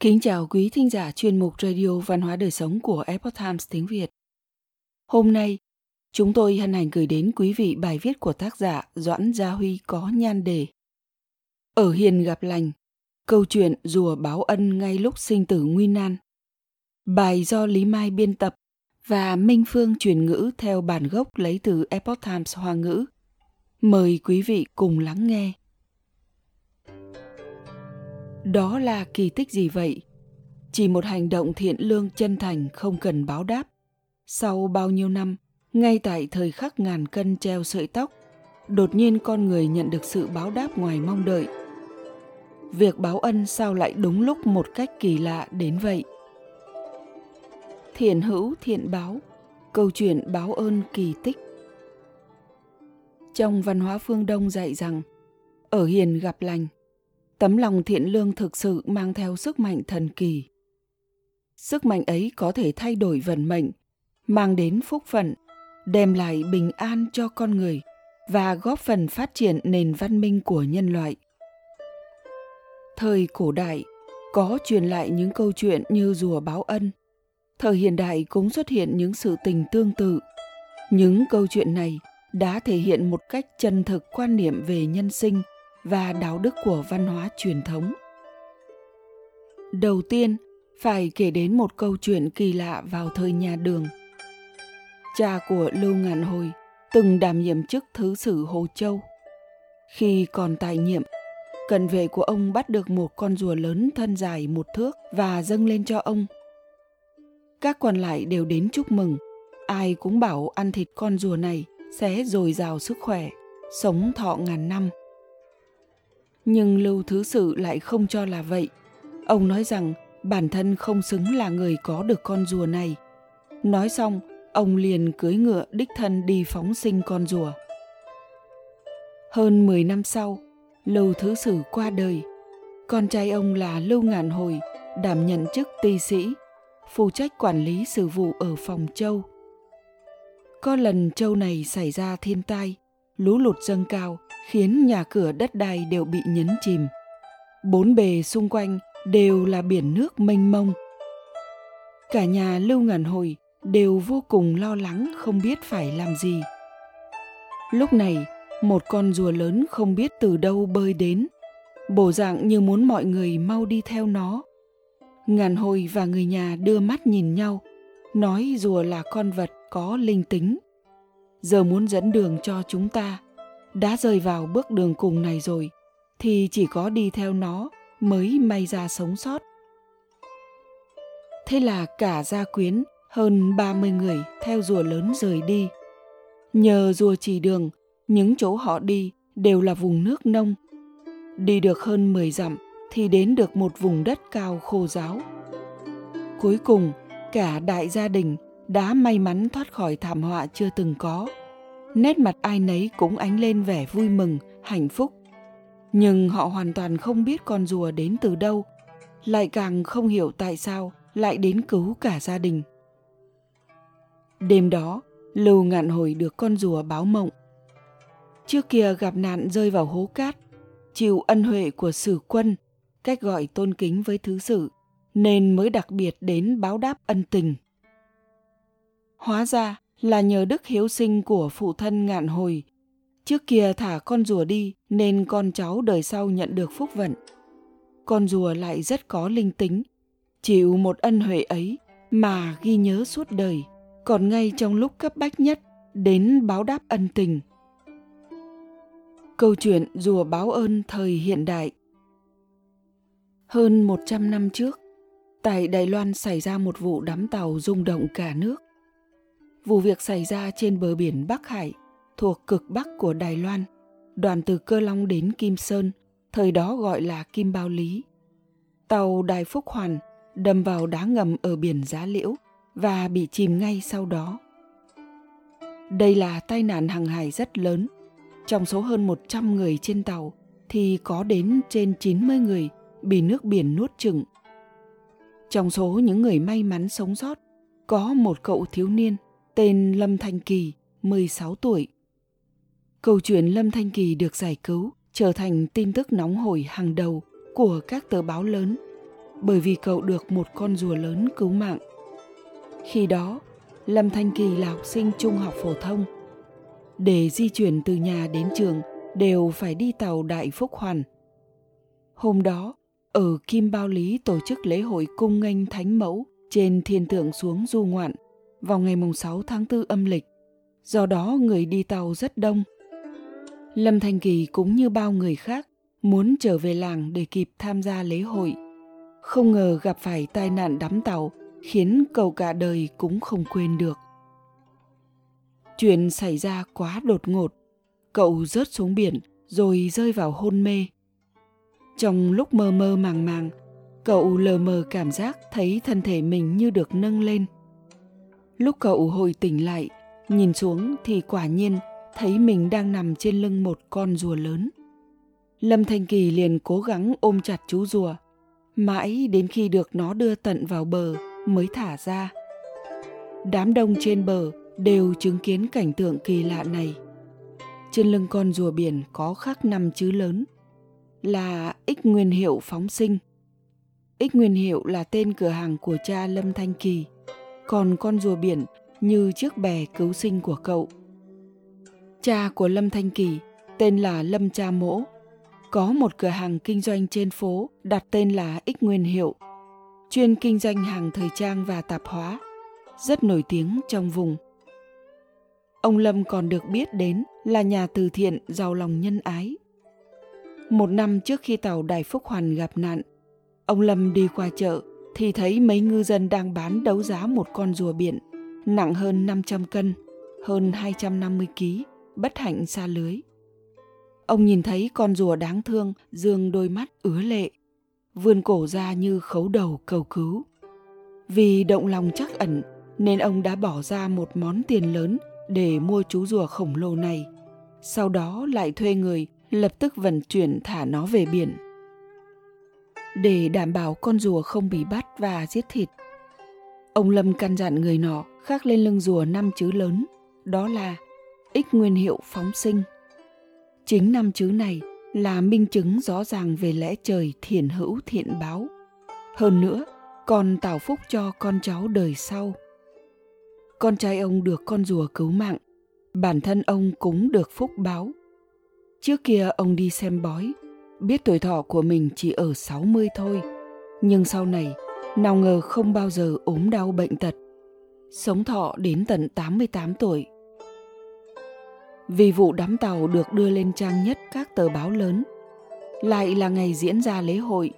Kính chào quý thính giả chuyên mục Radio Văn hóa Đời Sống của Epoch Times tiếng Việt. Hôm nay, chúng tôi hân hạnh gửi đến quý vị bài viết của tác giả Doãn Gia Huy có nhan đề Ở hiền gặp lành, câu chuyện rùa báo ân ngay lúc sinh tử nguy nan. Bài do Lý Mai biên tập và Minh Phương truyền ngữ theo bản gốc lấy từ Epoch Times Hoa ngữ. Mời quý vị cùng lắng nghe. Đó là kỳ tích gì vậy? Chỉ một hành động thiện lương chân thành không cần báo đáp. Sau bao nhiêu năm, ngay tại thời khắc ngàn cân treo sợi tóc, đột nhiên con người nhận được sự báo đáp ngoài mong đợi. Việc báo ân sao lại đúng lúc một cách kỳ lạ đến vậy? Thiện hữu thiện báo, câu chuyện báo ơn kỳ tích. Trong văn hóa phương Đông dạy rằng, ở hiền gặp lành, tấm lòng thiện lương thực sự mang theo sức mạnh thần kỳ. Sức mạnh ấy có thể thay đổi vận mệnh, mang đến phúc phận, đem lại bình an cho con người và góp phần phát triển nền văn minh của nhân loại. Thời cổ đại, có truyền lại những câu chuyện như rùa báo ân. Thời hiện đại cũng xuất hiện những sự tình tương tự. Những câu chuyện này đã thể hiện một cách chân thực quan niệm về nhân sinh và đạo đức của văn hóa truyền thống. Đầu tiên, phải kể đến một câu chuyện kỳ lạ vào thời nhà đường. Cha của lưu ngạn hồi từng đảm nhiệm chức thứ sử hồ châu. Khi còn tại nhiệm cận vệ của ông bắt được một con rùa lớn thân dài một thước và dâng lên cho ông. Các còn lại đều đến chúc mừng. Ai cũng bảo ăn thịt con rùa này sẽ dồi dào sức khỏe, sống thọ ngàn năm nhưng lưu thứ sử lại không cho là vậy. Ông nói rằng bản thân không xứng là người có được con rùa này. Nói xong, ông liền cưỡi ngựa đích thân đi phóng sinh con rùa. Hơn 10 năm sau, lưu thứ sử qua đời. Con trai ông là lưu ngạn hồi, đảm nhận chức ty sĩ, phụ trách quản lý sự vụ ở phòng châu. Có lần châu này xảy ra thiên tai, lũ lụt dâng cao khiến nhà cửa đất đai đều bị nhấn chìm. Bốn bề xung quanh đều là biển nước mênh mông. Cả nhà Lưu Ngàn Hồi đều vô cùng lo lắng không biết phải làm gì. Lúc này, một con rùa lớn không biết từ đâu bơi đến, bộ dạng như muốn mọi người mau đi theo nó. Ngàn Hồi và người nhà đưa mắt nhìn nhau, nói rùa là con vật có linh tính. Giờ muốn dẫn đường cho chúng ta, đã rơi vào bước đường cùng này rồi thì chỉ có đi theo nó mới may ra sống sót. Thế là cả gia quyến hơn 30 người theo rùa lớn rời đi. Nhờ rùa chỉ đường, những chỗ họ đi đều là vùng nước nông. Đi được hơn 10 dặm thì đến được một vùng đất cao khô giáo. Cuối cùng, cả đại gia đình đã may mắn thoát khỏi thảm họa chưa từng có nét mặt ai nấy cũng ánh lên vẻ vui mừng, hạnh phúc. Nhưng họ hoàn toàn không biết con rùa đến từ đâu, lại càng không hiểu tại sao lại đến cứu cả gia đình. Đêm đó, lưu ngạn hồi được con rùa báo mộng. Trước kia gặp nạn rơi vào hố cát, chịu ân huệ của sử quân, cách gọi tôn kính với thứ sử nên mới đặc biệt đến báo đáp ân tình. Hóa ra là nhờ đức hiếu sinh của phụ thân ngạn hồi. Trước kia thả con rùa đi nên con cháu đời sau nhận được phúc vận. Con rùa lại rất có linh tính, chịu một ân huệ ấy mà ghi nhớ suốt đời, còn ngay trong lúc cấp bách nhất đến báo đáp ân tình. Câu chuyện rùa báo ơn thời hiện đại Hơn 100 năm trước, tại Đài Loan xảy ra một vụ đám tàu rung động cả nước vụ việc xảy ra trên bờ biển Bắc Hải, thuộc cực Bắc của Đài Loan, đoàn từ Cơ Long đến Kim Sơn, thời đó gọi là Kim Bao Lý. Tàu Đài Phúc Hoàn đâm vào đá ngầm ở biển Giá Liễu và bị chìm ngay sau đó. Đây là tai nạn hàng hải rất lớn. Trong số hơn 100 người trên tàu thì có đến trên 90 người bị nước biển nuốt chửng. Trong số những người may mắn sống sót, có một cậu thiếu niên tên Lâm Thanh Kỳ, 16 tuổi. Câu chuyện Lâm Thanh Kỳ được giải cứu trở thành tin tức nóng hổi hàng đầu của các tờ báo lớn. bởi vì cậu được một con rùa lớn cứu mạng. Khi đó, Lâm Thanh Kỳ là học sinh trung học phổ thông. Để di chuyển từ nhà đến trường đều phải đi tàu Đại Phúc Hoàn. Hôm đó, ở Kim Bao Lý tổ chức lễ hội cung nghênh Thánh Mẫu trên thiên tượng xuống du ngoạn vào ngày 6 tháng 4 âm lịch. Do đó người đi tàu rất đông. Lâm Thanh Kỳ cũng như bao người khác muốn trở về làng để kịp tham gia lễ hội. Không ngờ gặp phải tai nạn đắm tàu khiến cậu cả đời cũng không quên được. Chuyện xảy ra quá đột ngột, cậu rớt xuống biển rồi rơi vào hôn mê. Trong lúc mơ mơ màng màng, cậu lờ mờ cảm giác thấy thân thể mình như được nâng lên. Lúc cậu hồi tỉnh lại, nhìn xuống thì quả nhiên thấy mình đang nằm trên lưng một con rùa lớn. Lâm Thanh Kỳ liền cố gắng ôm chặt chú rùa, mãi đến khi được nó đưa tận vào bờ mới thả ra. Đám đông trên bờ đều chứng kiến cảnh tượng kỳ lạ này. Trên lưng con rùa biển có khắc năm chữ lớn là Ích Nguyên Hiệu Phóng Sinh. Ích Nguyên Hiệu là tên cửa hàng của cha Lâm Thanh Kỳ, còn con rùa biển như chiếc bè cứu sinh của cậu. Cha của Lâm Thanh Kỳ tên là Lâm Cha Mỗ, có một cửa hàng kinh doanh trên phố đặt tên là Ích Nguyên Hiệu, chuyên kinh doanh hàng thời trang và tạp hóa, rất nổi tiếng trong vùng. Ông Lâm còn được biết đến là nhà từ thiện giàu lòng nhân ái. Một năm trước khi tàu Đại Phúc Hoàn gặp nạn, ông Lâm đi qua chợ thì thấy mấy ngư dân đang bán đấu giá một con rùa biển nặng hơn 500 cân, hơn 250 kg, bất hạnh xa lưới. Ông nhìn thấy con rùa đáng thương dương đôi mắt ứa lệ, vươn cổ ra như khấu đầu cầu cứu. Vì động lòng chắc ẩn nên ông đã bỏ ra một món tiền lớn để mua chú rùa khổng lồ này. Sau đó lại thuê người lập tức vận chuyển thả nó về biển. Để đảm bảo con rùa không bị bắt và giết thịt, ông Lâm căn dặn người nọ khắc lên lưng rùa năm chữ lớn, đó là ích nguyên hiệu phóng sinh. Chính năm chữ này là minh chứng rõ ràng về lẽ trời thiện hữu thiện báo. Hơn nữa, còn tạo phúc cho con cháu đời sau. Con trai ông được con rùa cứu mạng, bản thân ông cũng được phúc báo. Trước kia ông đi xem bói, biết tuổi thọ của mình chỉ ở 60 thôi. Nhưng sau này, nào ngờ không bao giờ ốm đau bệnh tật. Sống thọ đến tận 88 tuổi. Vì vụ đám tàu được đưa lên trang nhất các tờ báo lớn, lại là ngày diễn ra lễ hội,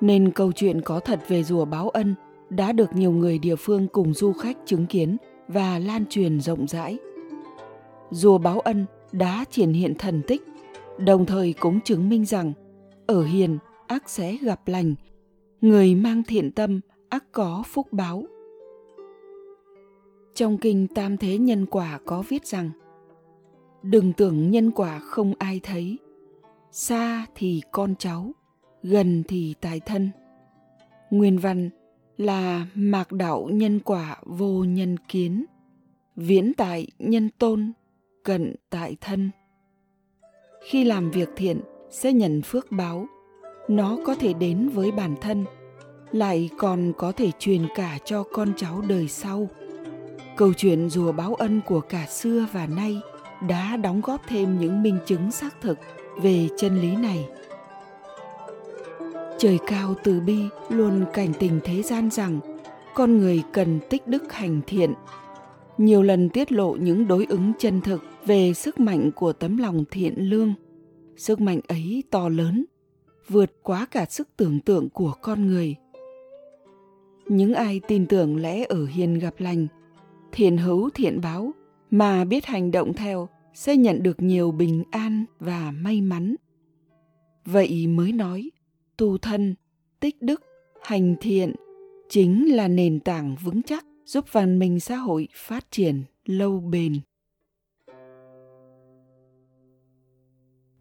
nên câu chuyện có thật về rùa báo ân đã được nhiều người địa phương cùng du khách chứng kiến và lan truyền rộng rãi. Rùa báo ân đã triển hiện thần tích, đồng thời cũng chứng minh rằng ở hiền ác sẽ gặp lành, người mang thiện tâm ác có phúc báo. Trong kinh Tam Thế Nhân Quả có viết rằng Đừng tưởng nhân quả không ai thấy, xa thì con cháu, gần thì tài thân. Nguyên văn là mạc đạo nhân quả vô nhân kiến, viễn tại nhân tôn, cận tại thân. Khi làm việc thiện sẽ nhận phước báo, nó có thể đến với bản thân, lại còn có thể truyền cả cho con cháu đời sau. Câu chuyện rùa báo ân của cả xưa và nay đã đóng góp thêm những minh chứng xác thực về chân lý này. Trời cao từ bi luôn cảnh tình thế gian rằng con người cần tích đức hành thiện. Nhiều lần tiết lộ những đối ứng chân thực về sức mạnh của tấm lòng thiện lương sức mạnh ấy to lớn, vượt quá cả sức tưởng tượng của con người. Những ai tin tưởng lẽ ở hiền gặp lành thiện hữu thiện báo, mà biết hành động theo sẽ nhận được nhiều bình an và may mắn. Vậy mới nói, tu thân, tích đức, hành thiện chính là nền tảng vững chắc giúp văn minh xã hội phát triển lâu bền.